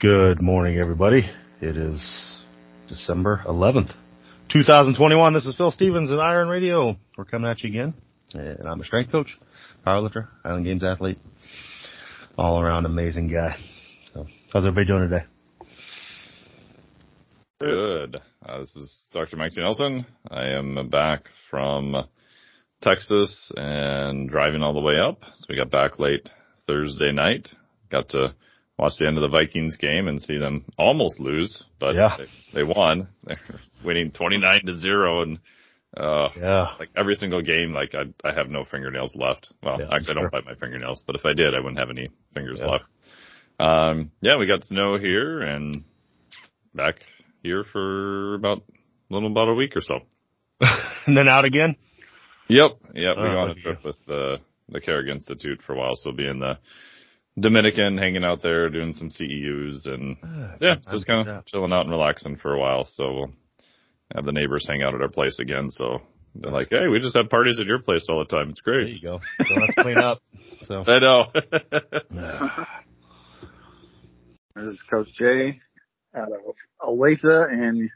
Good morning, everybody. It is December 11th, 2021. This is Phil Stevens at Iron Radio. We're coming at you again. And I'm a strength coach, powerlifter, Island Games athlete, all around amazing guy. So, how's everybody doing today? Good. Uh, this is Dr. Mike T. Nelson. I am back from Texas and driving all the way up. So we got back late Thursday night. Got to watch the end of the Vikings game and see them almost lose, but Yeah. they, they won. They're winning 29 to 0 and uh Yeah. like every single game like I I have no fingernails left. Well, Yeah, actually I don't bite my fingernails, but if I did I wouldn't have any fingers Yeah. left. Um yeah, we got snow here and back here for about a little about a week or so. and then out again? Yep. Yep. We go on a trip with the the Carrick Institute for a while, so we'll be in the Dominican, hanging out there, doing some CEUs, and yeah, just kind of chilling out and relaxing for a while. So we'll have the neighbors hang out at our place again. So they're like, "Hey, we just have parties at your place all the time. It's There great." you go. Don't have to clean up. So, I know. This is Coach Jay out of Olathe and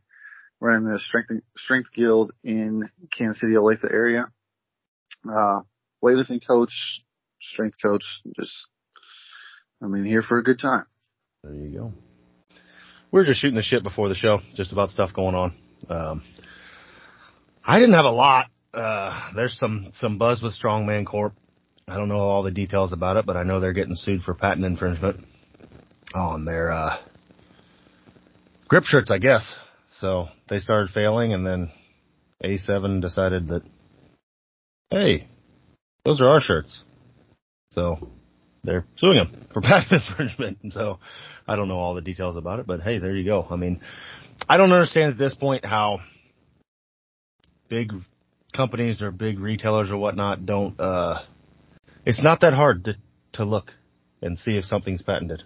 running the Strength Strength Guild in Kansas City, Olathe area. Uh, weightlifting coach, strength coach, just, I mean, here for a good time. There you go. We were just shooting the shit before the show, just about stuff going on. Um, I didn't have a lot. Uh, there's some, some buzz with Strongman Corp. I don't know all the details about it, but I know they're getting sued for patent infringement on their, uh, grip shirts, I guess. So they started failing and then A7 decided that, hey, those are our shirts. So they're suing them for patent infringement. And so I don't know all the details about it, but hey, there you go. I mean, I don't understand at this point how big companies or big retailers or whatnot don't, uh, it's not that hard to, to look and see if something's patented.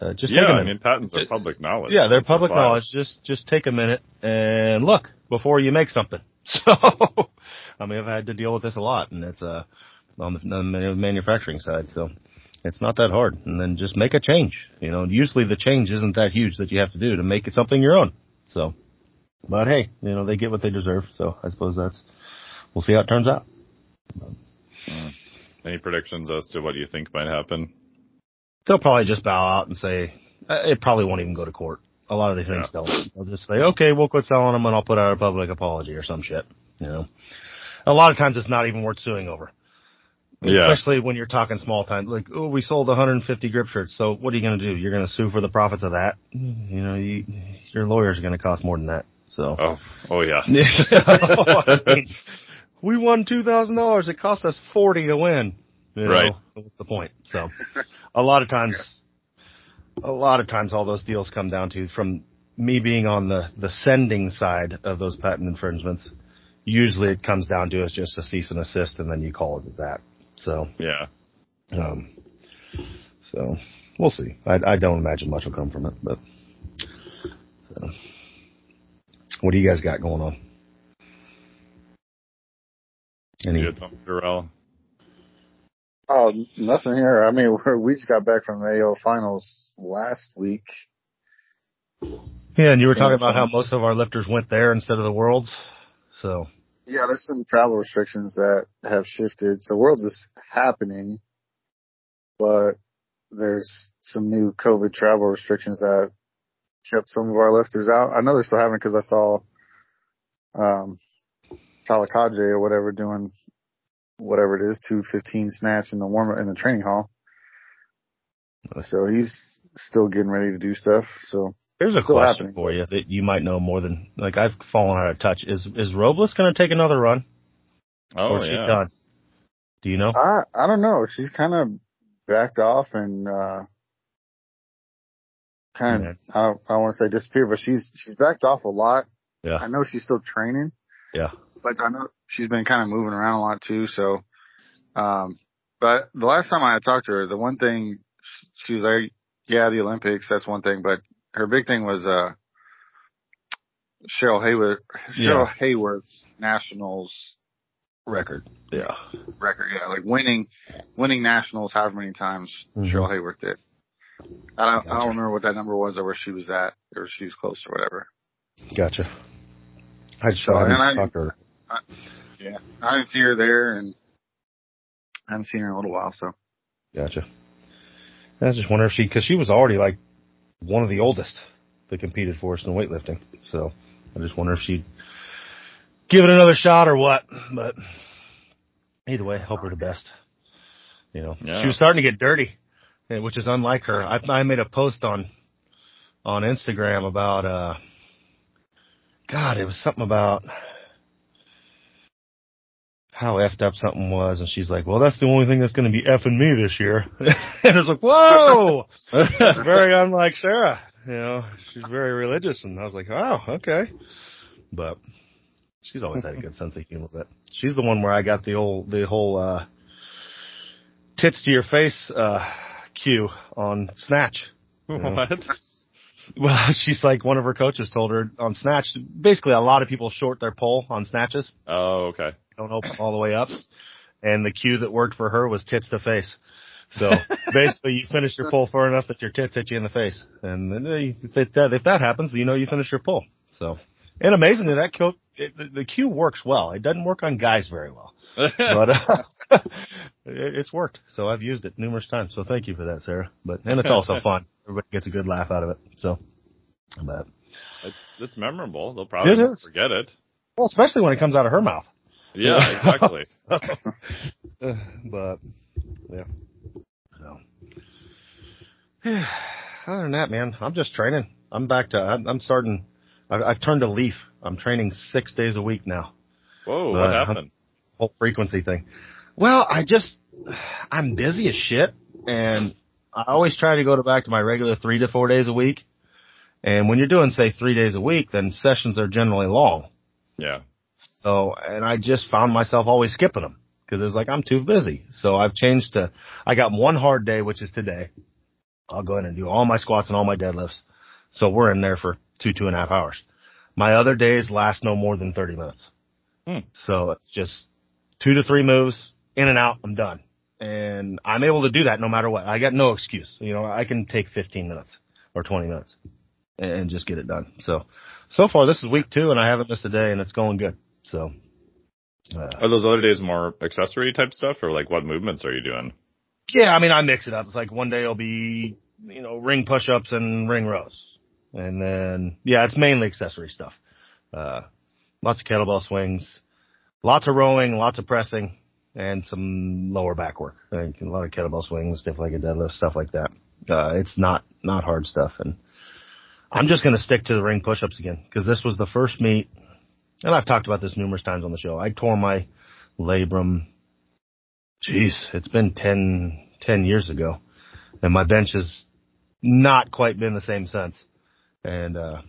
Uh, just take a yeah, I minute. mean, patents are public knowledge. Yeah, they're public knowledge. Just just take a minute and look before you make something. So, I mean, I've had to deal with this a lot, and it's uh on the, on the manufacturing side. So, it's not that hard. And then just make a change. You know, usually the change isn't that huge that you have to do to make it something your own. So, but hey, you know, they get what they deserve. So, I suppose that's we'll see how it turns out. Any predictions as to what you think might happen? They'll probably just bow out and say uh, it probably won't even go to court. A lot of these things Yeah. don't. They'll just say, okay, we'll quit selling them and I'll put out a public apology or some shit. You know, a lot of times it's not even worth suing over. Yeah. Especially when you're talking small time, like, oh, we sold 150 grip shirts. So what are you going to do? You're going to sue for the profits of that? You know, you, your lawyer's are going to cost more than that. So. Oh, oh yeah. we won two thousand dollars. It cost us forty to win. You know, Right. What's the point? So, a lot of times, a lot of times, all those deals come down to from me being on the the sending side of those patent infringements. Usually, it comes down to is just a cease and assist, and then you call it that. So, Yeah. um, so we'll see. I, I don't imagine much will come from it, but. So. What do you guys got going on? Any? Good, Tom Durrell. Oh, nothing here. I mean, we're, we just got back from the AO finals last week. Yeah, and you were talking about how most of our lifters went there instead of the worlds. So Yeah, there's some travel restrictions that have shifted. So Worlds is happening, but there's some new COVID travel restrictions that kept some of our lifters out. I know they're still having because I saw, um, Talakhadze or whatever doing whatever it is, 215 snatch in the warm in the training hall. So he's still getting ready to do stuff. So here's a Still question happening. for you that you might know more than like I've fallen out of touch. Is is Robles going to take another run, Oh or is she yeah. done? Do you know? I I don't know. She's kind of backed off and uh kind Yeah. of I don't, I don't want to say disappeared, but she's she's backed off a lot. Yeah. I know she's still training, Yeah. but I know she's been kind of moving around a lot too. So, um, but the last time I talked to her, the one thing she was like, "Yeah, the Olympics, that's one thing," but her big thing was uh Cheryl Haworth, Cheryl Yeah. Haworth's nationals Record. Yeah. record. Yeah, like winning, winning nationals however many times Mhm. Cheryl Haworth did. I don't, gotcha. I don't remember what that number was or where she was at or she was close or whatever. Gotcha. I just so, I to her. I, yeah, I didn't see her there, and I haven't seen her in a little while. So. Gotcha. I just wonder if she, because she was already like one of the oldest that competed for us in weightlifting. So I just wonder if she'd give it another shot or what. But either way, hope her the best. You know, yeah. she was starting to get dirty, which is unlike her. I, I made a post on on Instagram about uh, God, it was something about how effed up something was, and she's like, "Well, that's the only thing that's going to be effing me this year." and it's like, "Whoa!" very unlike Sarah. You know, she's very religious, and I was like, "Oh, okay." But she's always had a good sense of humor. But she's the one where I got the old, the whole uh, tits to your face uh, cue on Snatch. What? Well, she's like one of her coaches told her on Snatch. Basically, a lot of people short their pole on snatches. Oh, okay don't open all the way up. And the cue that worked for her was tits to face. So basically, you finish your pull far enough that your tits hit you in the face, and then if that if that happens, you know you finish your pull. So, and amazingly, that cue it, the, the cue works well. It doesn't work on guys very well, but uh, it, it's worked. So I've used it numerous times. So thank you for that, Sarah. But and it's also fun. Everybody gets a good laugh out of it. So, but it's, it's memorable. They'll probably it forget it. Well, especially when it comes out of her mouth. Yeah, exactly. but yeah. So other than that, man, I'm just training. I'm back to. I'm, I'm starting. I've, I've, turned a leaf. I'm training six days a week now. Whoa! What uh, happened? Whole frequency thing. Well, I just I'm busy as shit, and I always try to go to back to my regular three to four days a week. And when you're doing say three days a week, then sessions are generally long. Yeah. So, and I just found myself always skipping them because it was like, I'm too busy. So I've changed to, I got one hard day, which is today. I'll go in and do all my squats and all my deadlifts. So we're in there for two, two and a half hours. My other days last no more than 30 minutes. Hmm. So it's just two to three moves in and out. I'm done. And I'm able to do that no matter what. I got no excuse. You know, I can take 15 minutes or 20 minutes and just get it done. So, so far this is week two and I haven't missed a day and it's going good. So, uh, are those other days more accessory type stuff, or like what movements are you doing? Yeah, I mean, I mix it up. It's like one day it'll be, you know, ring push-ups and ring rows, and then yeah, it's mainly accessory stuff. Uh, lots of kettlebell swings, lots of rowing, lots of pressing, and some lower back work. Like a lot of kettlebell swings, stiff legged deadlifts, stuff like that. Uh, it's not not hard stuff, and I'm just gonna stick to the ring push-ups again because this was the first meet and I've talked about this numerous times on the show. I tore my labrum. Jeez, it's been 10, 10 years ago, and my bench has not quite been the same since. And uh,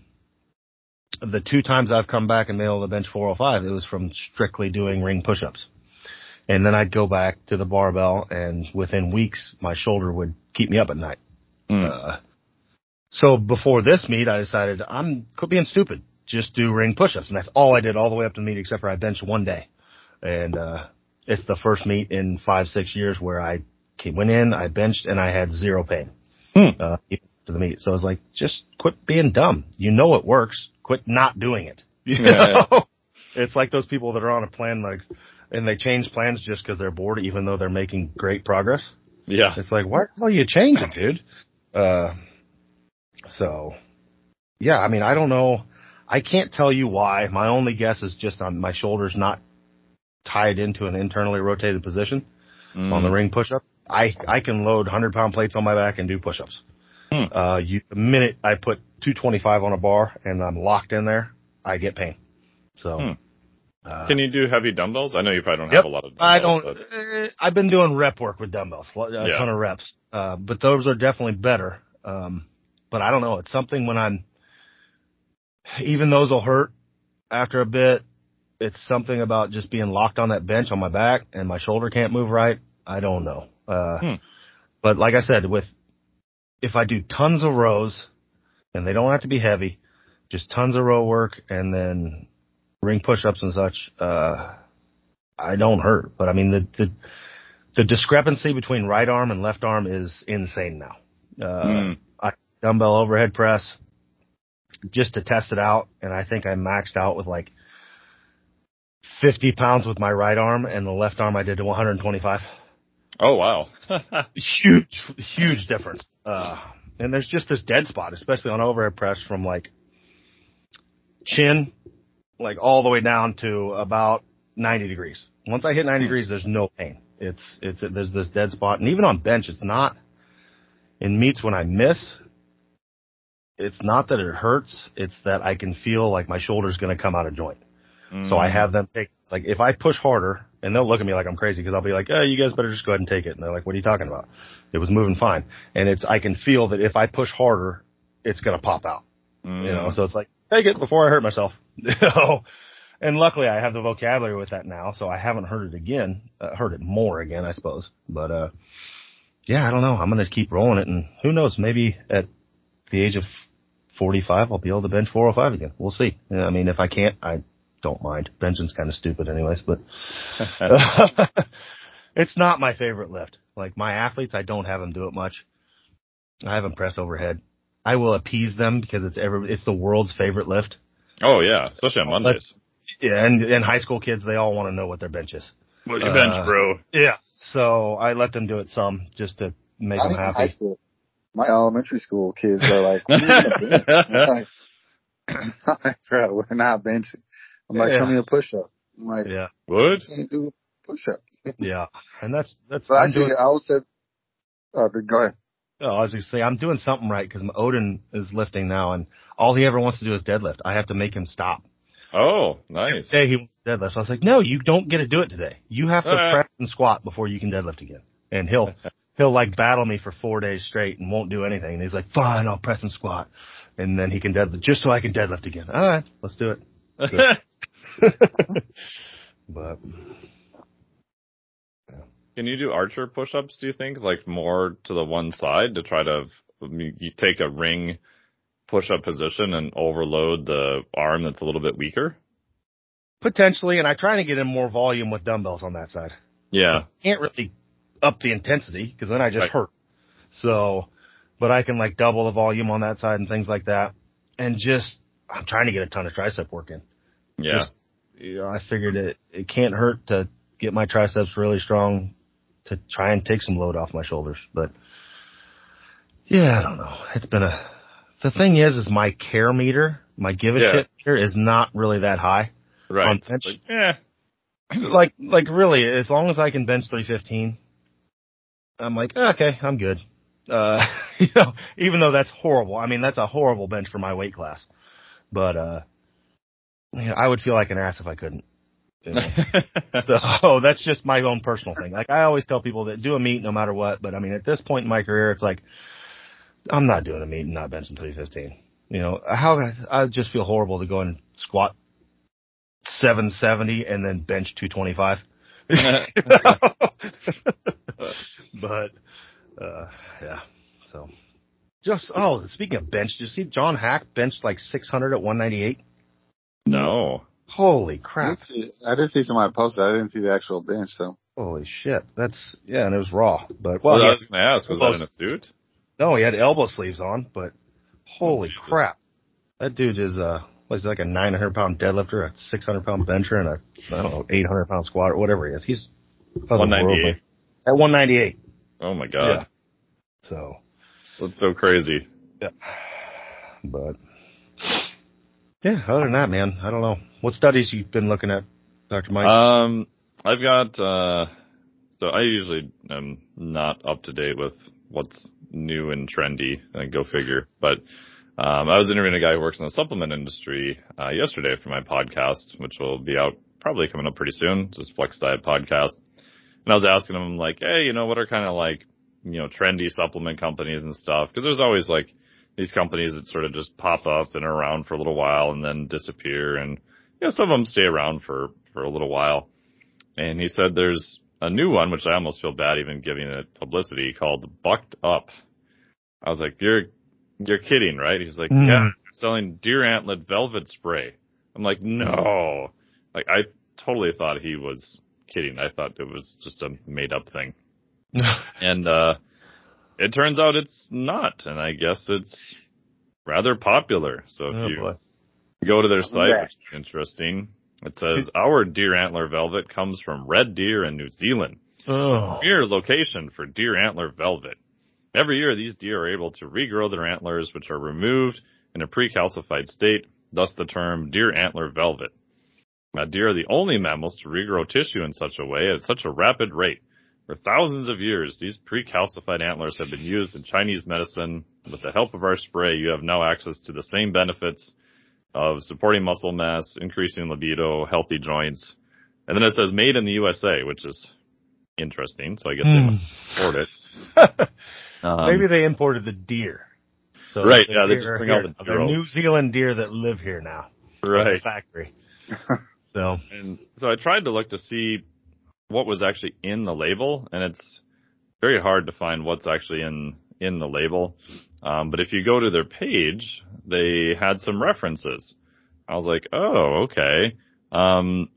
the two times I've come back and nailed the bench 405, it was from strictly doing ring push-ups. And then I'd go back to the barbell, and within weeks, my shoulder would keep me up at night. Mm. Uh, so before this meet, I decided I'm being stupid just do ring push-ups, and that's all I did all the way up to the meet, except for I benched one day, and uh, it's the first meet in five six years where I came, went in, I benched, and I had zero pain hmm. uh, to the meet. So I was like, just quit being dumb. You know it works. Quit not doing it. You yeah, know? Yeah. It's like those people that are on a plan, like, and they change plans just because they're bored, even though they're making great progress. Yeah, it's like, why hell you change it, dude? Uh, so, yeah, I mean, I don't know. I can't tell you why. My only guess is just on my shoulders not tied into an internally rotated position mm. on the ring push-ups. I I can load 100 pound plates on my back and do push-ups. Mm. Uh, you, the minute I put 225 on a bar and I'm locked in there, I get pain. So. Mm. Uh, Can you do heavy dumbbells? I know you probably don't yep, have a lot of. I don't. Uh, I've been doing rep work with dumbbells, a yeah. ton of reps, uh, but those are definitely better. Um, but I don't know. It's something when I'm even those will hurt after a bit. It's something about just being locked on that bench on my back and my shoulder can't move right. I don't know. Uh, hmm. but like I said, with, if I do tons of rows and they don't have to be heavy, just tons of row work and then ring push-ups and such, uh, I don't hurt. But I mean, the, the, the discrepancy between right arm and left arm is insane now. Uh, mm. I dumbbell overhead press just to test it out. And I think I maxed out with like 50 pounds with my right arm and the left arm I did to 125. Oh wow. huge, huge difference. Uh, and there's just this dead spot, especially on overhead press from like chin, like all the way down to about 90 degrees. Once I hit 90 hmm. degrees, there's no pain. It's, it's, there's this dead spot. And even on bench, it's not, in meets when I miss, it's not that it hurts. It's that I can feel like my shoulder's going to come out of joint. Mm. So I have them take, like, if I push harder, and they'll look at me like I'm crazy because I'll be like, oh, you guys better just go ahead and take it. And they're like, what are you talking about? It was moving fine. And it's, I can feel that if I push harder, it's going to pop out. Mm. You know, so it's like, take it before I hurt myself. You know, and luckily I have the vocabulary with that now, so I haven't heard it again, uh, heard it more again, I suppose. But, uh, yeah, I don't know. I'm going to keep rolling it and who knows, maybe at the age of 45, I'll be able to bench 405 again. We'll see. I mean, if I can't, I don't mind. Benching's kind of stupid anyways, but it's not my favorite lift. Like my athletes, I don't have them do it much. I have them press overhead. I will appease them because it's ever, it's the world's favorite lift. Oh yeah, especially on Mondays. yeah, and, and high school kids, they all want to know what their bench is. What your uh, bench, bro? Yeah. So I let them do it some just to make I them happy. High school. My elementary school kids are like, what are like, bro, we're not benching. I'm like, yeah. show me a push up. I'm like, yeah, what? Can't do a push up. yeah, and that's that's. But actually, doing, I always said, oh, go ahead. Oh, I was going to say, I'm doing something right because Odin is lifting now, and all he ever wants to do is deadlift. I have to make him stop. Oh, nice. Say he wants to deadlift. So I was like, no, you don't get to do it today. You have to uh. press and squat before you can deadlift again. And he'll he'll like battle me for four days straight and won't do anything. And he's like, fine, I'll press and squat, and then he can deadlift just so I can deadlift again. All right, let's do it. but yeah. can you do archer push-ups? Do you think like more to the one side to try to you take a ring push-up position and overload the arm that's a little bit weaker? Potentially, and I try to get in more volume with dumbbells on that side. Yeah, I can't really up the intensity because then I just right. hurt. So, but I can like double the volume on that side and things like that, and just I'm trying to get a ton of tricep work in. Yeah. Just, you know, I figured it, it can't hurt to get my triceps really strong to try and take some load off my shoulders. But yeah, I don't know. It's been a, the thing is, is my care meter, my give a yeah. shit meter is not really that high. Right. On bench. Like, yeah. Like, like really, as long as I can bench 315, I'm like, okay, I'm good. Uh, you know, even though that's horrible. I mean, that's a horrible bench for my weight class. But, uh, I would feel like an ass if I couldn't. You know? so oh, that's just my own personal thing. Like I always tell people that do a meet no matter what, but I mean at this point in my career, it's like I'm not doing a meet and not benching 315. You know how I just feel horrible to go and squat 770 and then bench 225. But uh yeah, so just oh, speaking of bench, did you see John Haack benched like 600 at 198? No. Holy crap! I did see, I did see somebody post I didn't see the actual bench, so. Holy shit! That's yeah, and it was raw. But well, well I was going to ask, was that in a suit? No, he had elbow sleeves on. But holy oh, crap, that dude is uh, was like a 900 pound deadlifter, a 600 pound bencher, and a I don't know 800 pound squat or whatever he is. He's 198 at 198. Oh my god! Yeah. So that's so crazy. Yeah, but yeah, other than that, man, I don't know. What studies you've been looking at, Dr. Mike? Um, I've got, uh, so I usually am not up to date with what's new and trendy, and go figure. But, um, I was interviewing a guy who works in the supplement industry, uh, yesterday for my podcast, which will be out probably coming up pretty soon. Just Flex Diet podcast. And I was asking him like, hey, you know, what are kind of like, you know, trendy supplement companies and stuff? Cause there's always like, these companies that sort of just pop up and are around for a little while and then disappear. And, you know, some of them stay around for, for a little while. And he said there's a new one, which I almost feel bad even giving it publicity called Bucked Up. I was like, you're, you're kidding, right? He's like, mm. yeah, selling deer antler velvet spray. I'm like, no. Like I totally thought he was kidding. I thought it was just a made up thing. and, uh, it turns out it's not, and I guess it's rather popular. So if oh, you boy. go to their site, which is interesting, it says our deer antler velvet comes from red deer in New Zealand. Oh. Premier location for deer antler velvet. Every year, these deer are able to regrow their antlers, which are removed in a precalcified state, thus the term deer antler velvet. Now, deer are the only mammals to regrow tissue in such a way at such a rapid rate. For thousands of years, these precalcified antlers have been used in Chinese medicine. With the help of our spray, you have now access to the same benefits of supporting muscle mass, increasing libido, healthy joints. And then it says made in the USA, which is interesting. So I guess mm. they hmm. import it. um, Maybe they imported the deer. So right. The yeah. They just bring out the deer. New Zealand deer that live here now. Right. factory. so. And so I tried to look to see what was actually in the label and it's very hard to find what's actually in, in the label. Um, but if you go to their page, they had some references. I was like, oh, okay. Um,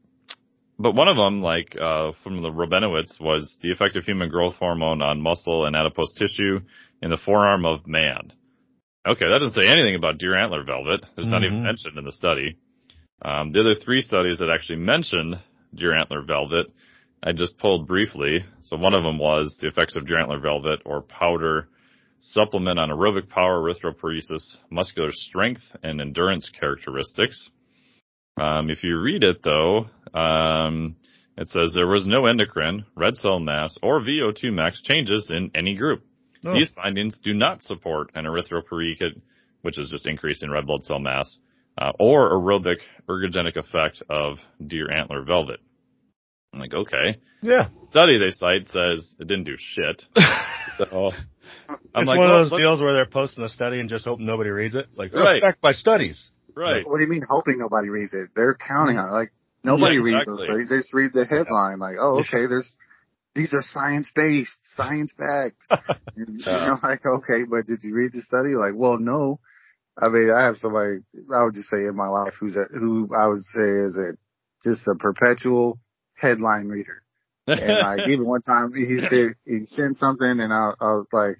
but one of them, like uh, from the Rabinowitz, was the effect of human growth hormone on muscle and adipose tissue in the forearm of man. Okay, that doesn't say anything about deer antler velvet. It's mm-hmm. not even mm-hmm. mentioned in the study. Um, the other three studies that actually mentioned deer antler velvet, I just pulled briefly. So one of them was the effects of deer antler velvet or powder supplement on aerobic power, erythropoiesis, muscular strength, and endurance characteristics. Um, if you read it though, um, it says there was no endocrine, red cell mass, or VO2 max changes in any group. Oh. These findings do not support an erythropoietic, which is just increasing red blood cell mass, uh, or aerobic ergogenic effect of deer antler velvet. I'm like, okay. Yeah. Study they cite says it didn't do shit. so I'm it's like, one well, of those deals where they're posting a study and just hoping nobody reads it. Like, oh, right. backed by studies. Right. What do you mean hoping nobody reads it? They're counting on it. Like nobody yeah, exactly. reads those studies. They just read the headline. Like, oh, okay, there's these are science based, science backed. you know, like okay, but did you read the study? Like, well, no. I mean, I have somebody I would just say in my life who's a, who I would say is a just a perpetual headline reader. And like even one time he said he sent something and I, I was like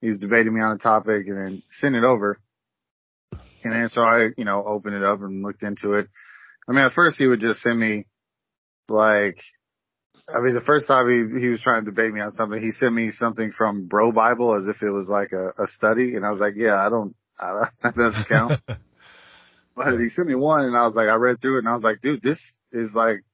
he was debating me on a topic and then sent it over and then so I, you know, opened it up and looked into it. I mean, at first he would just send me like, I mean, the first time he, he was trying to debate me on something, he sent me something from Bro Bible as if it was like a, a study. And I was like, yeah, I don't, I don't that doesn't count. but he sent me one and I was like, I read through it and I was like, dude, this is like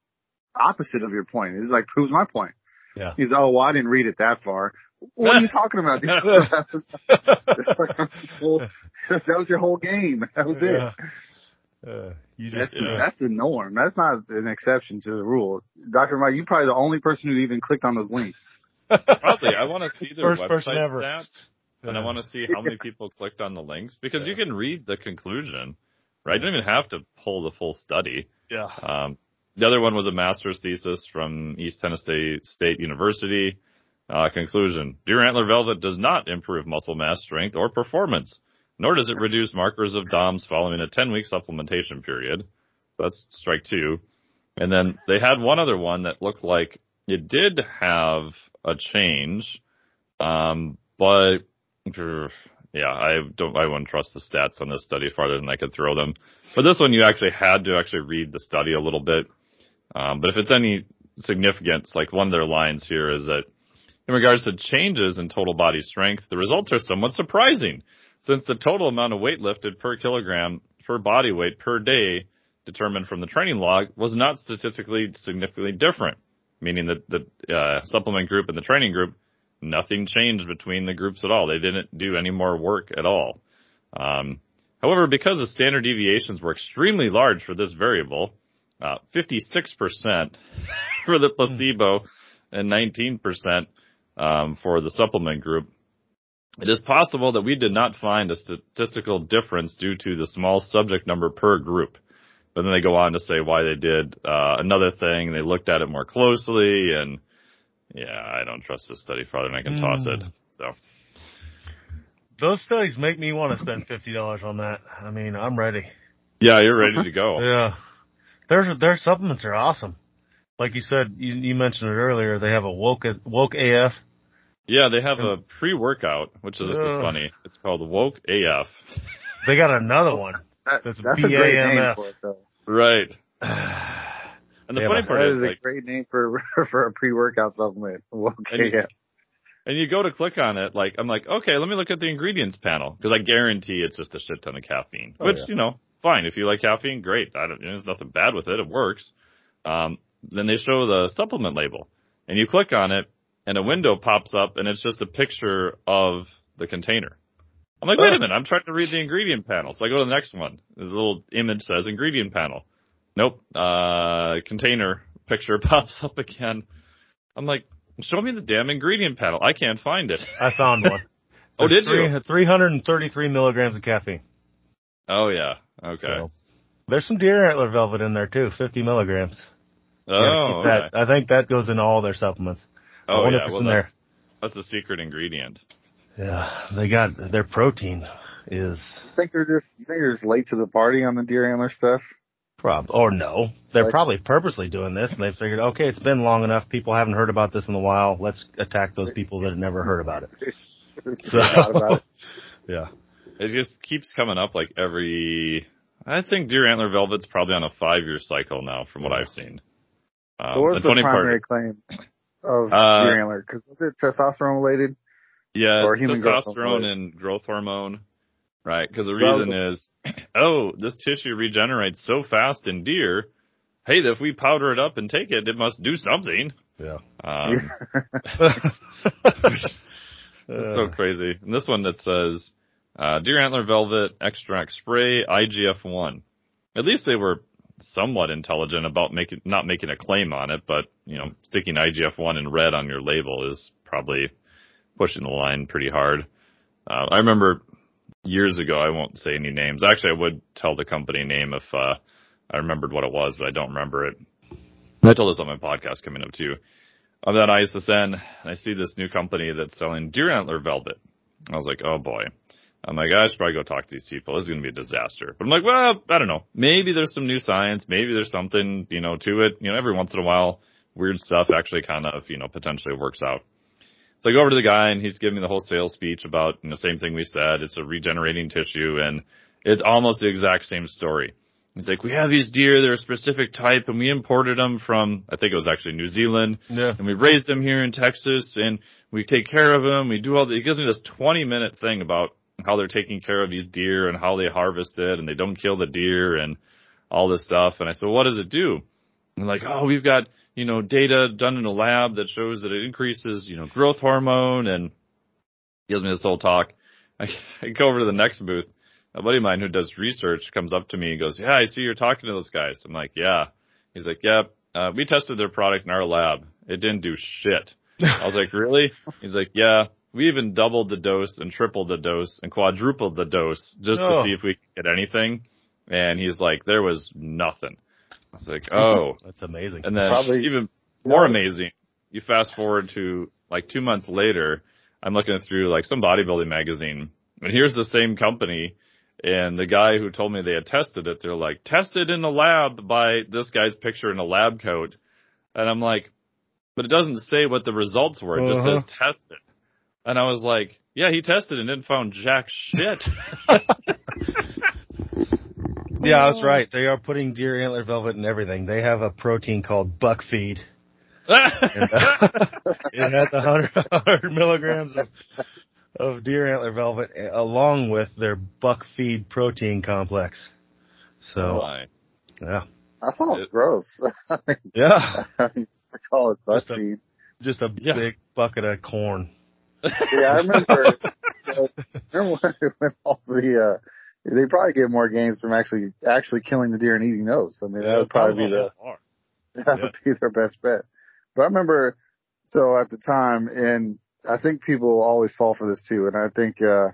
opposite of your point. This is like proves my point. Yeah. He's, oh, well, I didn't read it that far. What are you talking about? that, was, that was your whole game. That was it. Uh, you just, that's, the, that's the norm. That's not an exception to the rule. Dr. Mike, you're probably the only person who even clicked on those links. Probably. I want to see their First website stats. And I want to see how many people clicked on the links because yeah. you can read the conclusion, right? You don't even have to pull the full study. Yeah. Um, the other one was a master's thesis from East Tennessee State University. Uh, conclusion. Deer antler velvet does not improve muscle mass strength or performance, nor does it reduce markers of DOMS following a 10 week supplementation period. That's strike two. And then they had one other one that looked like it did have a change. Um, but yeah, I don't, I wouldn't trust the stats on this study farther than I could throw them. But this one you actually had to actually read the study a little bit. Um, but if it's any significance, like one of their lines here is that in regards to changes in total body strength, the results are somewhat surprising since the total amount of weight lifted per kilogram per body weight per day determined from the training log was not statistically significantly different, meaning that the uh, supplement group and the training group, nothing changed between the groups at all. They didn't do any more work at all. Um, however, because the standard deviations were extremely large for this variable, uh, 56% for the placebo and 19% um, for the supplement group. It is possible that we did not find a statistical difference due to the small subject number per group. But then they go on to say why they did uh, another thing. They looked at it more closely, and yeah, I don't trust this study farther than I can mm. toss it. So those studies make me want to spend fifty dollars on that. I mean, I'm ready. Yeah, you're ready to go. yeah, their their supplements are awesome. Like you said, you, you mentioned it earlier. They have a woke woke AF Yeah, they have a pre-workout, which is just funny. It's called Woke AF. They got another one. That, that's, that's a great name for it, though. Right. and the yeah, funny part that is, is like, a great name for for a pre-workout supplement. Okay, And you- AF. and you go to click on it, like I'm like, okay, let me look at the ingredients panel because I guarantee it's just a shit ton of caffeine. Oh, which yeah. you know, fine if you like caffeine, great. I don't, there's nothing bad with it. It works. Um, then they show the supplement label, and you click on it, and a window pops up, and it's just a picture of the container. I'm like, wait a minute, I'm trying to read the ingredient panel. So I go to the next one. The little image says ingredient panel. Nope. Uh, container picture pops up again. I'm like, show me the damn ingredient panel. I can't find it. I found one. Oh, There's did you? Three hundred and thirty-three milligrams of caffeine. Oh yeah. Okay. So, there's some deer antler velvet in there too, fifty milligrams. Oh, keep that. okay. I think that goes in all their supplements. I oh wonder yeah. if it's Well, in that, there. that's the secret ingredient. Yeah, they got their protein is You think they're just you think they're just late to the party on the deer antler stuff? Prob or no, they're Like- probably purposely doing this, and they figured, okay, it's been long enough. People haven't heard about this in a while. Let's attack those people that have never heard about it. So, about it. yeah, It just keeps coming up like every. I think deer antler velvet's probably on a five year cycle now, from what I've seen. Um, What was the the primary part, claim of Uh, deer antler? Because was it testosterone related? yeah, or it's human testosterone hormone. and growth hormone, right? Because the So reason is, oh, this tissue regenerates so fast in deer. Hey, if we powder it up and take it, it must do something. yeah. Um, It's so crazy. And this one that says, uh, deer antler velvet extract spray IGF-1. At least they were somewhat intelligent about making, not making a claim on it, but, you know, sticking IGF-1 in red on your label is probably pushing the line pretty hard. Uh, I remember years ago, I won't say any names. Actually, I would tell the company name if, uh, I remembered what it was, but I don't remember it. I told this on my podcast coming up too. I'm at ISSN and I see this new company that's selling deer antler velvet. I was like, oh boy. I'm like, I should probably go talk to these people. This is going to be a disaster. But I'm like, well, I don't know. Maybe there's some new science. Maybe there's something, you know, to it. You know, every once in a while, weird stuff actually kind of, you know, potentially works out. So I go over to the guy and he's giving me the whole sales speech about, you know, same thing we said. It's a regenerating tissue and it's almost the exact same story. He's like, we have these deer, they're a specific type and we imported them from, I think it was actually New Zealand yeah. and we raised them here in Texas and we take care of them. We do all the, he gives me this 20 minute thing about how they're taking care of these deer and how they harvest it and they don't kill the deer and all this stuff. And I said, what does it do? And like, oh, we've got, you know, data done in a lab that shows that it increases, you know, growth hormone and gives me this whole talk. I, I go over to the next booth. A buddy of mine who does research comes up to me and goes, yeah, I see you're talking to those guys. I'm like, yeah. He's like, yeah, uh, we tested their product in our lab. It didn't do shit. I was like, really? He's like, yeah, we even doubled the dose and tripled the dose and quadrupled the dose just Oh. to see if we could get anything. And he's like, there was nothing. I was like, oh. That's amazing. And then Probably- even more amazing, you fast forward to like two months later, I'm looking through like some bodybuilding magazine and here's the same company and the guy who told me they had tested it, they're like, tested in the lab by this guy's picture in a lab coat. And I'm like, but it doesn't say what the results were. It just Uh-huh. says tested. And I was like, yeah, he tested and didn't found jack shit. yeah, that's right. They are putting deer antler velvet in everything. They have a protein called buck feed. And, uh, it has 100, 100 milligrams of, of deer antler velvet uh, along with their buck feed protein complex. So, Why? yeah. That sounds It- gross. Yeah. I mean, I call it Just a- Just a Yeah. big bucket of corn. Yeah, I remember. so, remember when, when all the uh, they probably get more gains from actually actually killing the deer and eating those. I mean, that would probably be the that would be their best bet. But I remember, so at the time, and I think people always fall for this too, and I think uh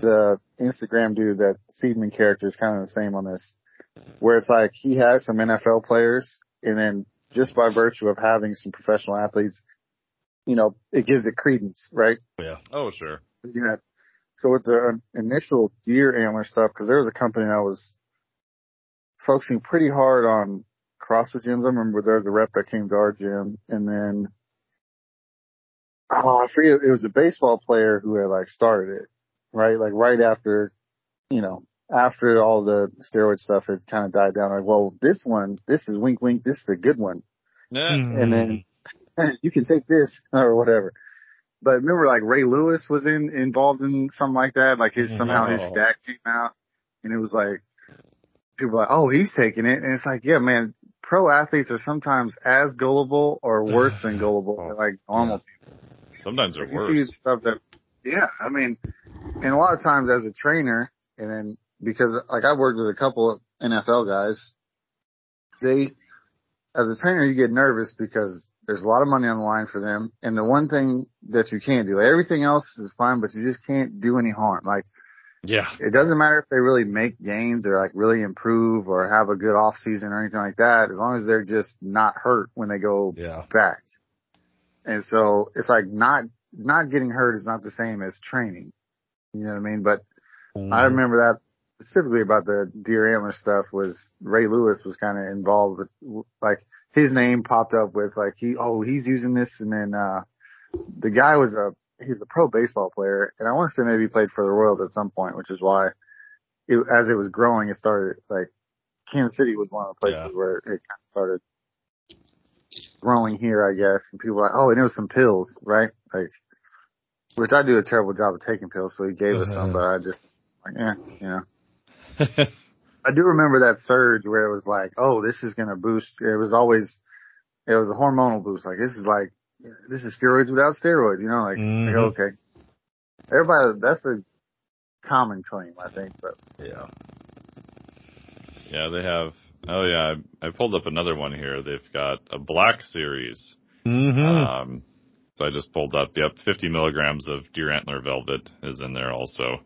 the Instagram dude, that Seedman character, is kind of the same on this, where it's like he has some NFL players, and then just by virtue of having some professional athletes, you know, it gives it credence, right? Yeah. Oh, sure. you know, so with the uh, initial deer antler stuff, because there was a company that was focusing pretty hard on CrossFit gyms. I remember there was a rep that came to our gym, and then oh, I forget. It was a baseball player who had like started it, right? Like right after, you know, after all the steroid stuff had kind of died down. Like, well, this one, this is wink, wink. This is the good one. Yeah. And then you can take this or whatever. But remember, like Ray Lewis was in involved in something like that. Like his somehow his mm-hmm. stack came out, and it was like people were like, "Oh, he's taking it," and it's like, yeah, man. Pro athletes are sometimes as gullible or worse than gullible than like normal people. Sometimes they're you worse. stuff that, yeah, I mean, and a lot of times as a trainer, and then because like I've worked with a couple of NFL guys, they, as a trainer, you get nervous because there's a lot of money on the line for them, and the one thing that you can't do, everything else is fine, but you just can't do any harm. Like Yeah. it doesn't matter if they really make gains or like really improve or have a good off season or anything like that, as long as they're just not hurt when they go Yeah. back. And so it's like not, not getting hurt is not the same as training. You know what I mean? But I mm-hmm. remember that specifically about the deer antler stuff was Ray Lewis was kind of involved with, like his name popped up with like he, oh, he's using this. And then, uh, the guy was a, he was a pro baseball player and I want to say maybe he played for the Royals at some point, which is why it, as it was growing, it started like Kansas City was one of the places Yeah. where it kind of started growing here, I guess. And people were like, oh, and it was some pills, right? Like, which I do a terrible job of taking pills, so he gave us some, but I just, like, eh, you know. I do remember that surge where it was like, oh, this is going to boost. It was always, it was a hormonal boost. Like, this is like, this is steroids without steroids, you know, like, Mhm. like, okay. Everybody, that's a common claim, I think, but Yeah. Yeah, they have. Oh yeah, I, I pulled up another one here. They've got a black series. Mm-hmm. Um, so I just pulled up. Yep, 50 milligrams of deer antler velvet is in there also.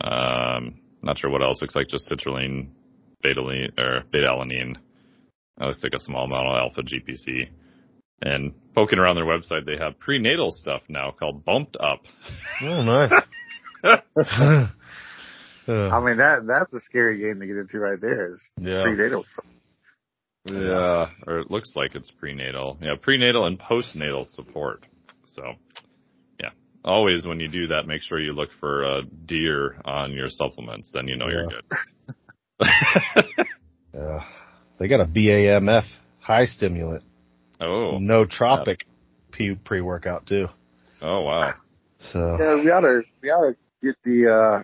Um, not sure what else. Looks like just citrulline, betaline or beta alanine. That looks like a small amount of alpha GPC. And poking around their website, they have prenatal stuff now called Bumped Up. oh, nice. I mean, that, that's a scary game to get into right there is yeah. prenatal stuff. Yeah, or it looks like it's prenatal. Yeah, prenatal and postnatal support. So, yeah, always when you do that, make sure you look for a deer on your supplements. Then you know you're good. Yeah. They got a BAMF high stimulant. oh, Nootropic pre workout too. oh wow. So Yeah, we oughta, we oughta get the, uh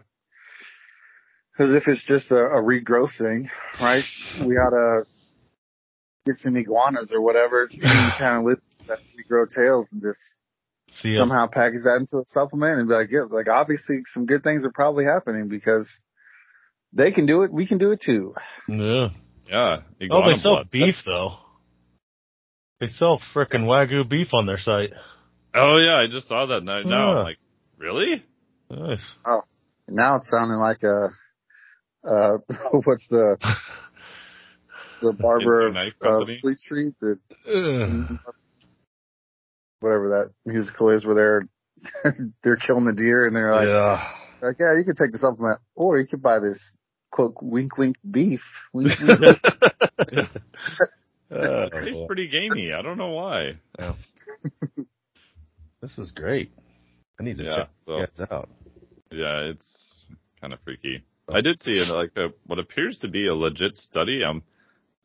'cause if it's just a, a regrowth thing, right? We oughta get some iguanas or whatever, and kind of lift that regrow tails and just see ya. somehow package that into a supplement and be like, yeah, like obviously some good things are probably happening because they can do it, we can do it too. Yeah. Yeah. Oh, they sell blood. beef though. They sell frickin' wagyu beef on their site. Oh yeah, I just saw that. Now, now I'm like, really? Nice. Oh, now it's sounding like a, uh, what's the, the barber of uh, Company? Fleet Street, the, Ugh. Whatever that musical is where they're, they're killing the deer and they're like, yeah. like, yeah, you could take the supplement or you could buy this quote, wink, wink beef. Wink, wink. Uh, Tastes pretty gamey. I don't know why. this is great. I need to Yeah, check so- guys out. Yeah, it's kind of freaky. I did see it like a, what appears to be a legit study. Um,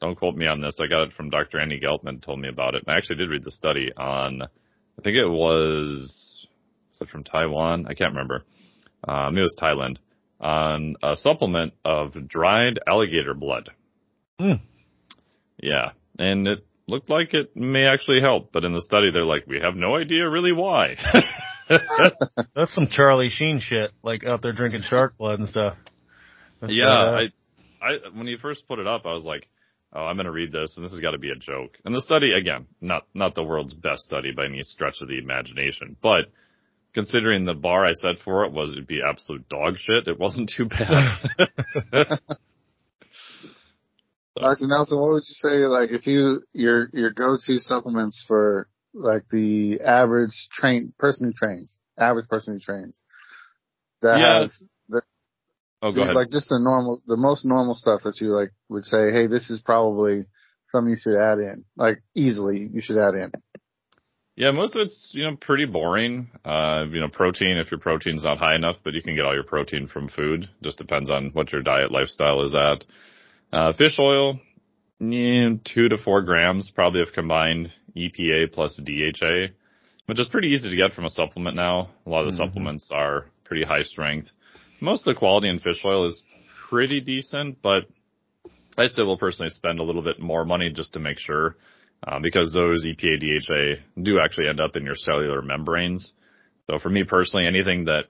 don't quote me on this. I got it from Dr. Andy Geltman told me about it. And I actually did read the study on, I think it was, was it from Taiwan? I can't remember. Um, it was Thailand on a supplement of dried alligator blood. Hmm. Yeah. And it looked like it may actually help, but in the study they're like, we have no idea really why. That's some Charlie Sheen shit, like out there drinking shark blood and stuff. That's yeah. I, I, when you first put it up, I was like, oh, I'm gonna read this, and this has got to be a joke. And the study, again, not not the world's best study by any stretch of the imagination, but considering the bar I set for it was it'd be absolute dog shit, it wasn't too bad. Dr. Nelson, what would you say, like, if you, your, your go-to supplements for, like, the average train, person who trains, average person who trains, that Yeah. has, the, oh, go ahead. like, just the normal, the most normal stuff that you, like, would say, hey, this is probably something you should add in, like, easily you should add in. Yeah, most of it's, you know, pretty boring. Uh, you know, protein, if your protein's not high enough, but you can get all your protein from food. Just depends on what your diet lifestyle is at. Uh, fish oil, yeah, two to four grams probably of combined EPA plus DHA, which is pretty easy to get from a supplement now. A lot of the mm-hmm. supplements are pretty high strength. Most of the quality in fish oil is pretty decent, but I still will personally spend a little bit more money just to make sure uh, because those EPA DHA do actually end up in your cellular membranes. So for me personally, anything that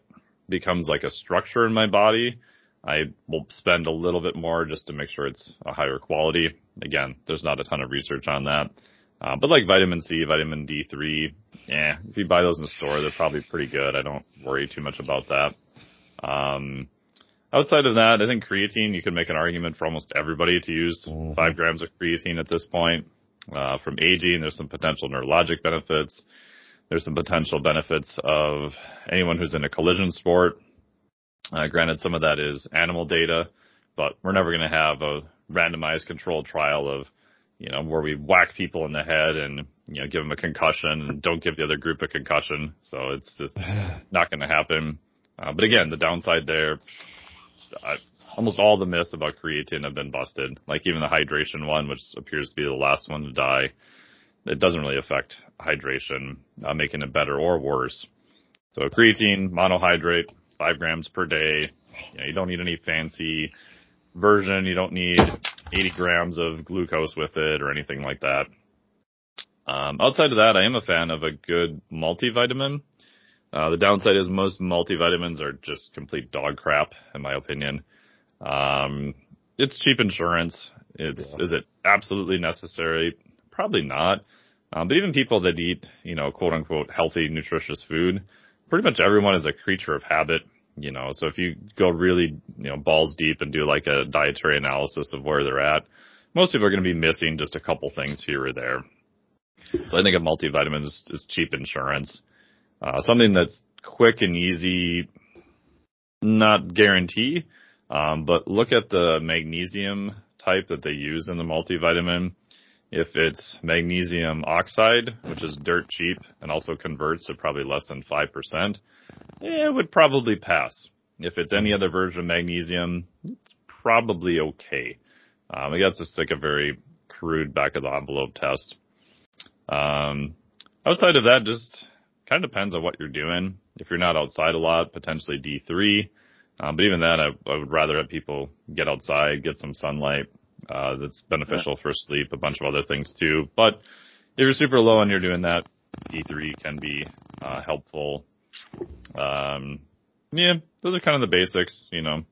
becomes like a structure in my body, I will spend a little bit more just to make sure it's a higher quality. Again, there's not a ton of research on that. Uh, but like vitamin C, vitamin D3, yeah, if you buy those in the store, they're probably pretty good. I don't worry too much about that. Um, outside of that, I think creatine, you can make an argument for almost everybody to use mm-hmm. five grams of creatine at this point. Uh, from aging. There's some potential neurologic benefits. There's some potential benefits of anyone who's in a collision sport. Uh, granted, some of that is animal data, but we're never going to have a randomized controlled trial of, you know, where we whack people in the head and, you know, give them a concussion and don't give the other group a concussion. So it's just not going to happen. Uh, but again, the downside there, I, almost all the myths about creatine have been busted. Like even the hydration one, which appears to be the last one to die, it doesn't really affect hydration, uh, making it better or worse. So creatine, monohydrate, five grams per day. You, know, you don't need any fancy version. You don't need 80 grams of glucose with it or anything like that. Um, outside of that, I am a fan of a good multivitamin. Uh, the downside is most multivitamins are just complete dog crap, in my opinion. Um, it's cheap insurance. It's yeah. is it absolutely necessary? Probably not. Um, but even people that eat, you know, quote unquote healthy, nutritious food, pretty much everyone is a creature of habit. You know, so if you go really, you know, balls deep and do like a dietary analysis of where they're at, most people are going to be missing just a couple things here or there. So I think a multivitamin is, is cheap insurance. Uh, something that's quick and easy, not guarantee, um, but look at the magnesium type that they use in the multivitamin. If it's magnesium oxide, which is dirt cheap and also converts to probably less than 5%, it would probably pass. If it's any other version of magnesium, it's probably okay. Um, I guess it's like a very crude back of the envelope test. Um, outside of that, just kind of depends on what you're doing. If you're not outside a lot, potentially D3. Um, but even then, I, I, would rather have people get outside, get some sunlight. Uh, that's beneficial yeah. for sleep, a bunch of other things too. But if you're super low and you're doing that, D3 can be uh, helpful. Um, yeah, those are kind of the basics, you know,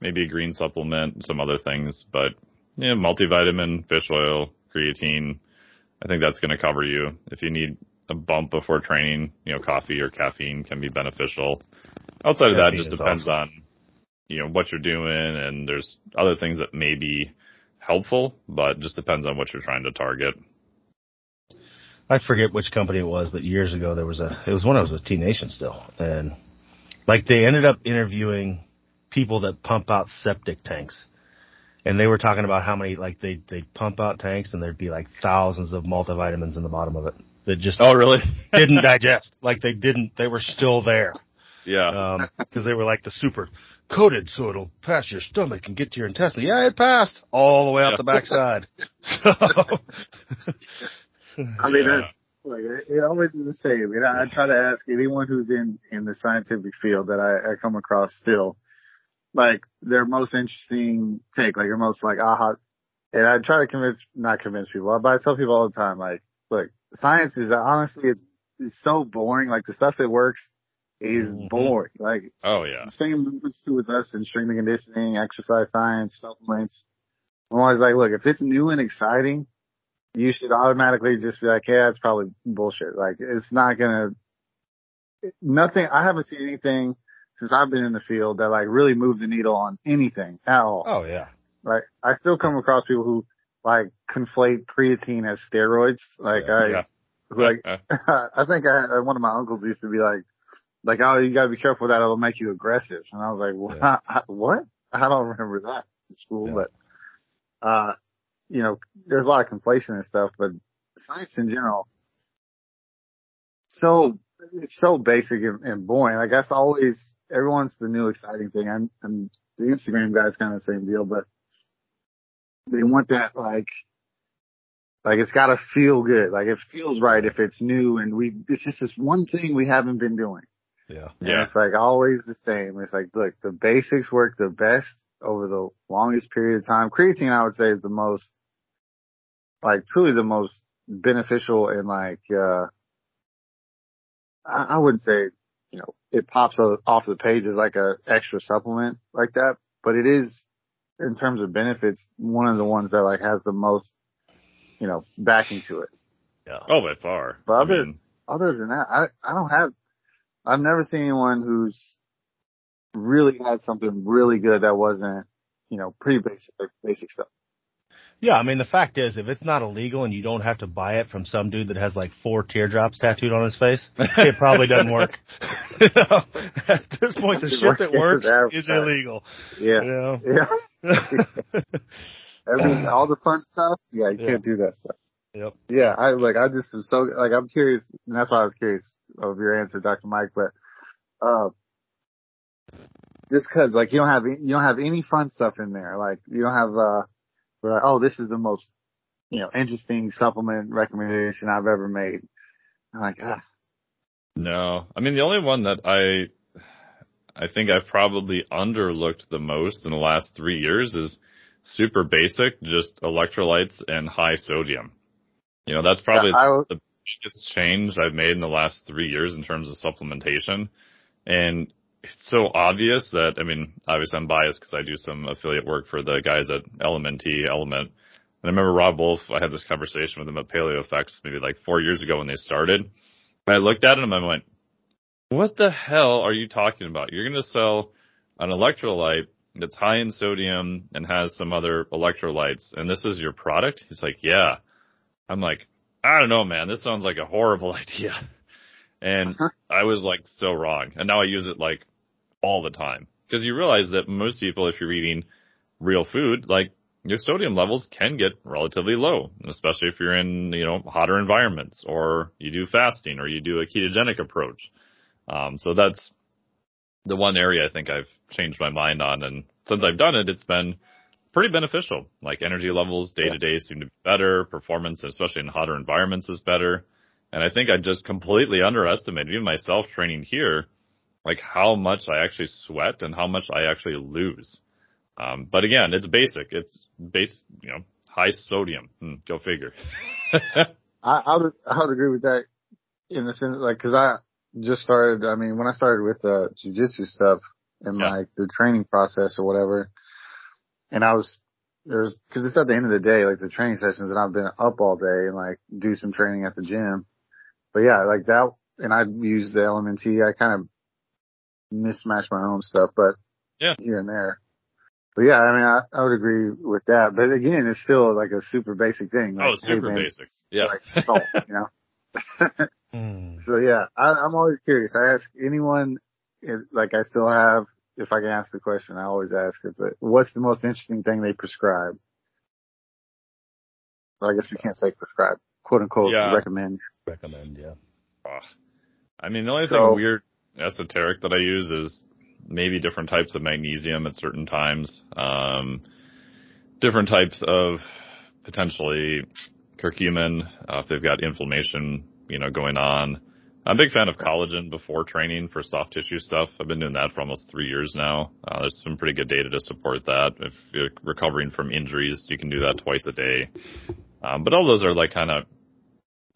maybe a green supplement, some other things, but yeah, multivitamin, fish oil, creatine. I think that's going to cover you. If you need a bump before training, you know, coffee or caffeine can be beneficial. Outside of that, just depends awesome. on you know, what you're doing and there's other things that may be helpful, but just depends on what you're trying to target. I forget which company it was, but years ago there was a, it was when I was with T Nation still. And like they ended up interviewing people that pump out septic tanks. And they were talking about how many, like they, they'd pump out tanks and there'd be like thousands of multivitamins in the bottom of it that just, oh really? didn't digest. Like they didn't, they were still there. Yeah. Um, cause they were like the super coated so it'll pass your stomach and get to your intestine. Yeah, it passed all the way out yeah. the backside. so, I mean, yeah. like it always is the same. And I, I try to ask anyone who's in in the scientific field that I, I come across still, like their most interesting take, like their most like aha. And I try to convince, not convince people, but I tell people all the time, like, look, science is honestly it's, it's so boring. Like the stuff that works is mm-hmm. boring. Like, oh yeah, the same movements too with us in strength and conditioning, exercise science, supplements. I'm always like, look, if it's new and exciting, you should automatically just be like, yeah, it's probably bullshit. Like, it's not gonna, nothing, I haven't seen anything since I've been in the field that like really moved the needle on anything at all. Oh yeah. Like I still come across people who like conflate creatine as steroids. Like yeah, I, yeah. like, I think I, one of my uncles used to be like, like, oh, you gotta be careful with that it'll make you aggressive. And I was like, what? Yeah. I, what? I don't remember that in school, but, uh, you know, there's a lot of conflation and stuff, but science in general, so it's so basic and, and boring. Like that's always everyone's the new exciting thing. And, and the Instagram guys kind of the same deal, but they want that like like it's got to feel good. Like it feels right if it's new and we it's just this one thing we haven't been doing. Yeah. And yeah. It's like always the same. It's like look, the basics work the best over the longest period of time. Creatine I would say is the most like truly the most beneficial and like uh I, I wouldn't say, you know, it pops off the page as like a extra supplement like that, but it is in terms of benefits, one of the ones that like has the most, you know, backing to it. Yeah. Oh, by far. But other, mean, other than that, I, I don't have, I've never seen anyone who's really had something really good that wasn't, you know, pretty basic, basic stuff. Yeah, I mean the fact is, if it's not illegal and you don't have to buy it from some dude that has like four teardrops tattooed on his face, it probably doesn't work. you know, at this point, the shit that works is illegal. Yeah, you know? yeah. Every all the fun stuff, yeah, you yeah. can't do that stuff. Yep. Yeah, I like. I just am so like. I'm curious, and that's why I was curious of your answer, Dr. Mike. But uh, just because like you don't have you don't have any fun stuff in there. Like you don't have uh we're like, oh, this is the most, you know, interesting supplement recommendation I've ever made. I'm like, ah. No, I mean, the only one that I, I think I've probably underlooked the most in the last three years is super basic, just electrolytes and high sodium. You know, that's probably yeah, the biggest change I've made in the last three years in terms of supplementation. And it's so obvious that, I mean, obviously I'm biased because I do some affiliate work for the guys at LMNT, Element. And I remember Robb Wolf, I had this conversation with him at Paleo Effects maybe like four years ago when they started. And I looked at him and I went, what the hell are you talking about? You're going to sell an electrolyte that's high in sodium and has some other electrolytes and this is your product? He's like, yeah. I'm like, I don't know, man. This sounds like a horrible idea. And uh-huh. I was like so wrong. And now I use it like all the time. Because you realize that most people, if you're eating real food, like your sodium levels can get relatively low, especially if you're in, you know, hotter environments or you do fasting or you do a ketogenic approach. Um, so that's the one area I think I've changed my mind on. And since I've done it, it's been pretty beneficial. Like energy levels day to day seem to be better. Performance, especially in hotter environments is better. And I think I just completely underestimated even myself training here like how much I actually sweat and how much I actually lose. Um, but again, it's basic. It's base, you know, high sodium. Hmm, go figure. I, I would, I would agree with that in the sense, like, cause I just started, I mean, when I started with the jujitsu stuff and yeah. like the training process or whatever, and I was, there's, cause it's at the end of the day, like the training sessions and I've been up all day and like do some training at the gym. But yeah, like that, and I use the LMNT. I kind of mismatch my own stuff, but yeah, here and there. But yeah, I mean, I, I would agree with that. But again, it's still like a super basic thing. Like, oh, super hey, man, basic. Yeah. Like salt, you know? mm. So yeah, I, I'm always curious. I ask anyone, if, like I still have, if I can ask the question, I always ask it, but what's the most interesting thing they prescribe? Well, I guess you can't say prescribe, quote unquote, yeah. recommend. Recommend, yeah. Oh. I mean, the only so, thing weird esoteric that I use is maybe different types of magnesium at certain times, um, different types of potentially curcumin uh, if they've got inflammation, you know, going on. I'm a big fan of collagen before training for soft tissue stuff. I've been doing that for almost three years now. Uh, there's some pretty good data to support that. If you're recovering from injuries, you can do that twice a day. Um, but all those are like kind of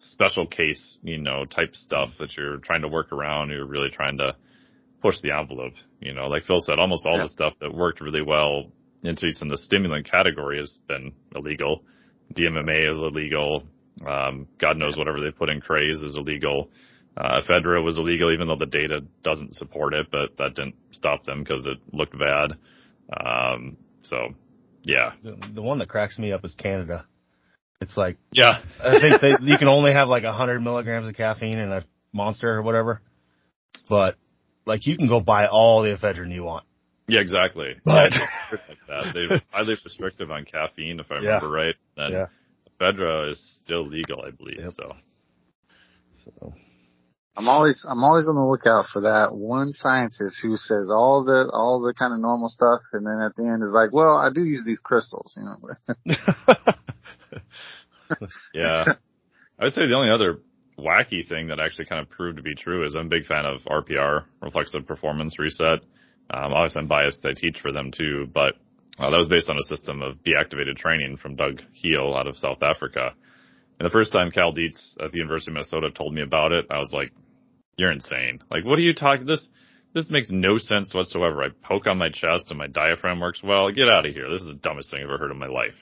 special case, you know, type stuff that you're trying to work around. You're really trying to push the envelope. You know, like Phil said, almost all yeah. the stuff that worked really well, at least in the stimulant category, has been illegal. DMAA is illegal. Um, God knows whatever they put in Craze is illegal. Uh, ephedra was illegal, even though the data doesn't support it, but that didn't stop them because it looked bad. Um, so, yeah. The, the one that cracks me up is Canada. It's like, yeah, I think they, you can only have like a hundred milligrams of caffeine in a monster or whatever, but like you can go buy all the ephedrine you want. Yeah, exactly. But like that. They're highly restrictive on caffeine, if I remember yeah. right. And yeah. ephedra is still legal, I believe. Yep. So. So. I'm always I'm always on the lookout for that one scientist who says all the all the kind of normal stuff, and then at the end is like, well, I do use these crystals, you know. yeah, I would say the only other wacky thing that actually kind of proved to be true is I'm a big fan of RPR, reflexive performance reset. Um, obviously, I'm biased. I teach for them too, but uh, that was based on a system of Be Activated training from Doug Heel out of South Africa. And the first time Cal Dietz at the University of Minnesota told me about it, I was like, "You're insane! Like, what are you talking? This this makes no sense whatsoever. I poke on my chest and my diaphragm works well. Get out of here! This is the dumbest thing I've ever heard in my life."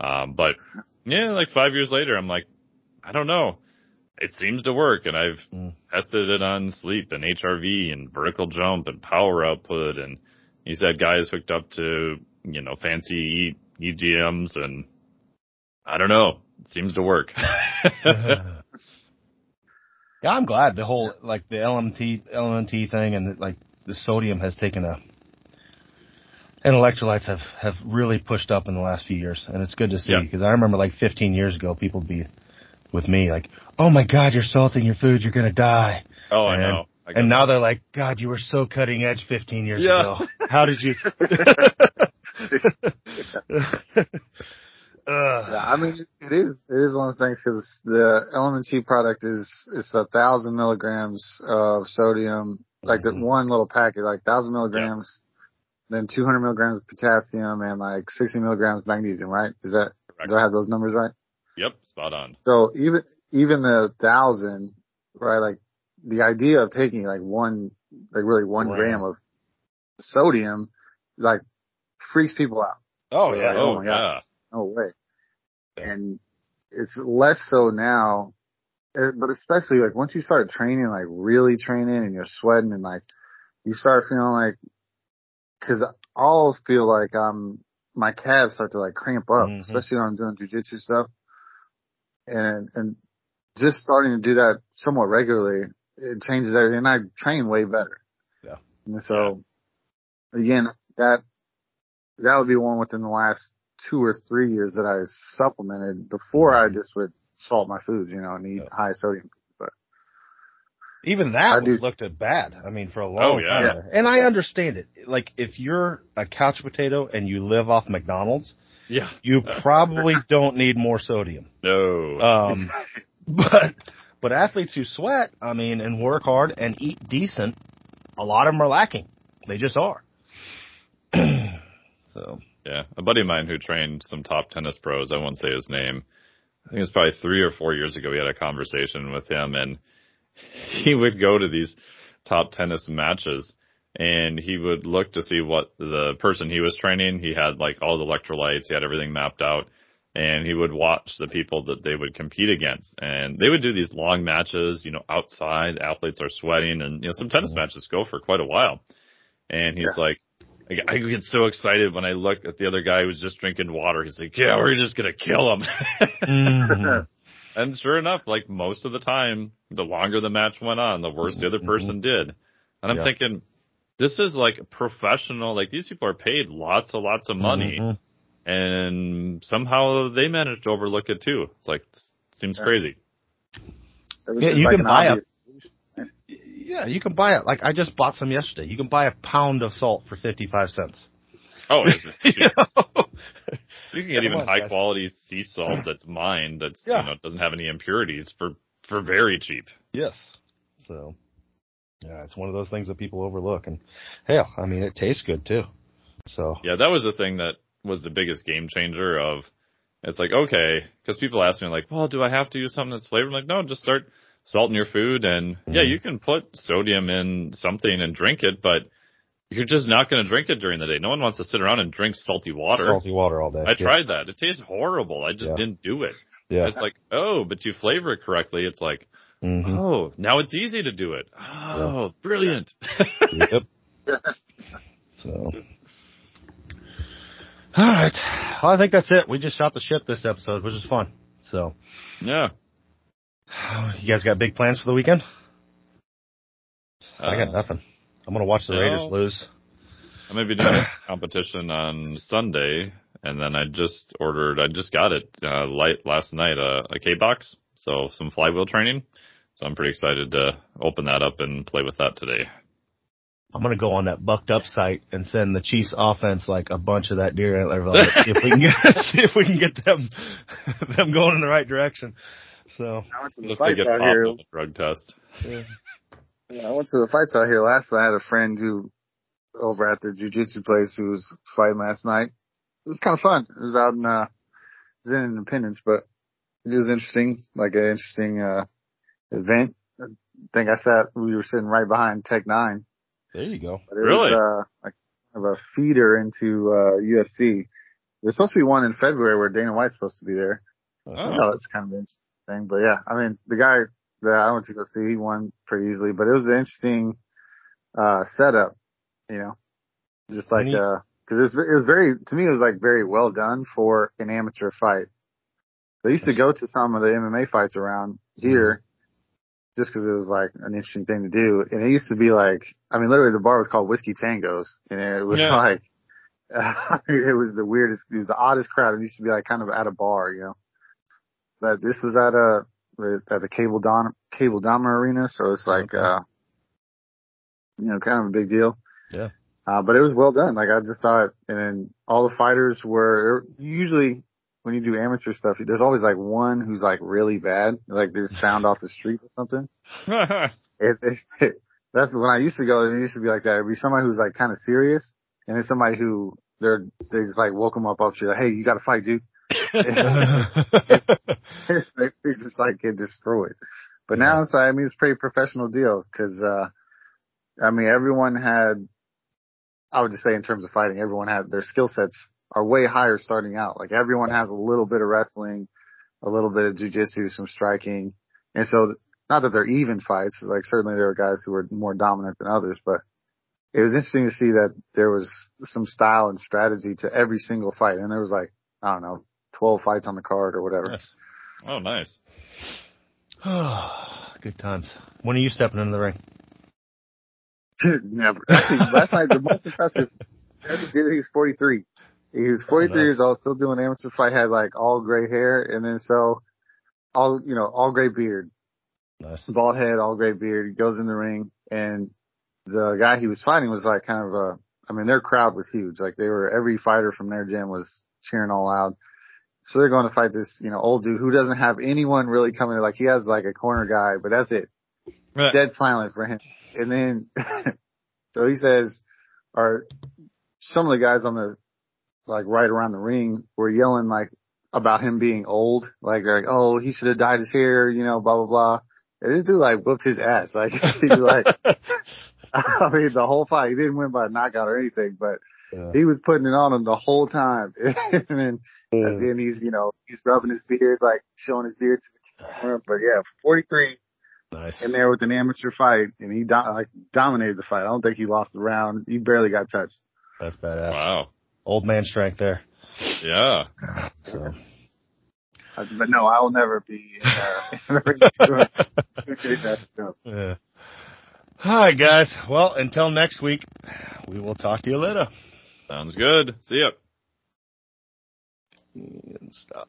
Um, but yeah, like five years later, I'm like, I don't know. It seems to work, and I've mm. tested it on sleep and HRV and vertical jump and power output, and he's had guys hooked up to you know fancy EMGs, and I don't know. It seems to work. yeah, I'm glad the whole like the LMT LMT thing and the, like the sodium has taken a and electrolytes have have really pushed up in the last few years, and it's good to see because I remember like 15 years ago, people would be with me like, "Oh my God, you're salting your food, you're gonna die." Oh, and, I know. I and now they're like, "God, you were so cutting edge 15 years yeah. ago. How did you?" yeah, I mean, it is it is one of the things because the LMNT product is it's a thousand milligrams of sodium, like mm-hmm. the one little packet, like thousand milligrams then 200 milligrams of potassium and like 60 milligrams of magnesium, right? Is that, Correct. do I have those numbers right? Yep, spot on. So even, even the thousand, right, like the idea of taking like one, like really one gram, gram of sodium, like freaks people out. Oh yeah. Like, oh, oh my yeah. God. No way. And it's less so now, eh, but especially like once you start training, like really training and you're sweating and like you start feeling like cause I'll feel like I'm, my calves start to like cramp up, mm-hmm. especially when I'm doing jujitsu stuff. And, and just starting to do that somewhat regularly, it changes everything. And I train way better. Yeah. And so yeah. again, that, that would be one within the last two or three years that I supplemented before mm-hmm. I just would salt my foods, you know, and eat yeah. high sodium even that was looked at bad. I mean, for a long oh, yeah. time. And I understand it. Like, if you're a couch potato and you live off McDonald's, yeah, you probably don't need more sodium. No. Um, but but athletes who sweat, I mean, and work hard and eat decent, a lot of them are lacking. They just are. so. Yeah, a buddy of mine who trained some top tennis pros. I won't say his name. I think it's probably three or four years ago. We had a conversation with him, and he would go to these top tennis matches and he would look to see what the person he was training, he had like all the electrolytes, he had everything mapped out and he would watch the people that they would compete against. And they would do these long matches, you know, outside, athletes are sweating and, you know, some tennis mm-hmm. matches go for quite a while. And he's yeah. like, I get so excited when I look at the other guy who's just drinking water. He's like, yeah, we're just going to kill him. mm-hmm. And sure enough, like most of the time, the longer the match went on, the worse the other mm-hmm. person did. And I'm yeah. thinking, this is like professional, like these people are paid lots and lots of money. Mm-hmm. And somehow they managed to overlook it too. It's like, seems yeah. crazy. Yeah, you like can buy it. Yeah, you can buy it. Like I just bought some yesterday. You can buy a pound of salt for 55 cents. Oh, is it? you, know? You can get even high quality sea salt that's mined that's yeah. you know doesn't have any impurities for for very cheap. Yes. So yeah, it's one of those things that people overlook and hell, I mean it tastes good too. So Yeah, that was the thing that was the biggest game changer of it's like okay, because people ask me like, well, do I have to use something that's flavored? I'm like, no, just start salting your food and mm-hmm. yeah, you can put sodium in something and drink it, but you're just not going to drink it during the day. No one wants to sit around and drink salty water. Salty water all day. I tried that. It tastes horrible. I just yeah. didn't do it. Yeah. It's like, oh, but you flavor it correctly. It's like, mm-hmm. oh, now it's easy to do it. Oh, yeah. brilliant. yep. so. All right. Well, I think that's it. We just shot the ship this episode, which is fun. So. Yeah. You guys got big plans for the weekend? Uh, I got uh, nothing. I'm gonna watch the no. Raiders lose. I'm gonna be doing a competition on Sunday, and then I just ordered. I just got it uh, light last night. Uh, a kBox, so some flywheel training. So I'm pretty excited to open that up and play with that today. I'm gonna go on that Bucked Up site and send the Chiefs offense like a bunch of that deer antler velvet. see if we can get see if we can get them them going in the right direction. So I went to the fights out here. The drug test. Yeah. Yeah, I went to the fights out here last. Night. I had a friend who over at the jujitsu place who was fighting last night. It was kind of fun. It was out in uh, it was in Independence, but it was interesting, like an interesting uh event. I think I sat. We were sitting right behind Tech N9ne there you go. really? Was, uh, like kind of a feeder into uh, UFC. There's supposed to be one in February where Dana White's supposed to be there. Oh. oh that's kind of interesting. But yeah, I mean, the guy that I went to go see, he won pretty easily. But it was an interesting uh setup, you know, just like uh, because it was it was very to me it was like very well done for an amateur fight. They used to go to some of the MMA fights around here, just because it was like an interesting thing to do. And it used to be like, I mean, literally the bar was called Whiskey Tangos, and it was yeah. like, uh, it was the weirdest, it was the oddest crowd. It used to be like kind of at a bar, you know. But this was at a at the Cable Don Cable Dahmer Arena, so it's like, okay. uh, you know, kind of a big deal. Yeah. Uh, but it was well done. Like I just thought, and then all the fighters were usually when you do amateur stuff, there's always like one who's like really bad, like they're found off the street or something. it, it, it, that's when I used to go. It used to be like that. It'd be somebody who's like kind of serious, and then somebody who they're they just like woke them up off the street, like, hey, you got to fight, dude. They just like get destroyed. But yeah. now it's like, I mean, it's a pretty professional deal because, uh, I mean, everyone had, I would just say in terms of fighting, everyone had their skill sets are way higher starting out. Like everyone has a little bit of wrestling, a little bit of jujitsu, some striking. And so not that they're even fights, like certainly there are guys who are more dominant than others, but it was interesting to see that there was some style and strategy to every single fight. And there was like, I don't know, 12 fights on the card or whatever. Yes. Oh, nice. Good times. When are you stepping into the ring? Never. Actually, last night the most impressive. He was 43. He was 43 nice. years old, still doing amateur fight, had like all gray hair, and then so all you know, all gray beard, nice. bald head, all gray beard. He goes in the ring, and the guy he was fighting was like kind of a. I mean, their crowd was huge. Like they were every fighter from their gym was cheering all out. So they're going to fight this, you know, old dude who doesn't have anyone really coming. Like he has like a corner guy, but that's it. Right. Dead silent for him. And then, so he says, or some of the guys on the like right around the ring were yelling like about him being old, like they're like oh he should have dyed his hair, you know, blah blah blah. And this dude like whooped his ass, like he like, I mean the whole fight he didn't win by a knockout or anything, but yeah. he was putting it on him the whole time. and then yeah. and then he's you know he's rubbing his beard, like showing his beard to the camera. But yeah, 43. Nice. In there with an amateur fight, and he do- like dominated the fight. I don't think he lost the round. He barely got touched. That's badass. Wow old man strength there. Yeah. So. Uh, but no, I will never be uh, Yeah. All right, guys. Well, until next week, we will talk to you later. Sounds good. See ya. And stop.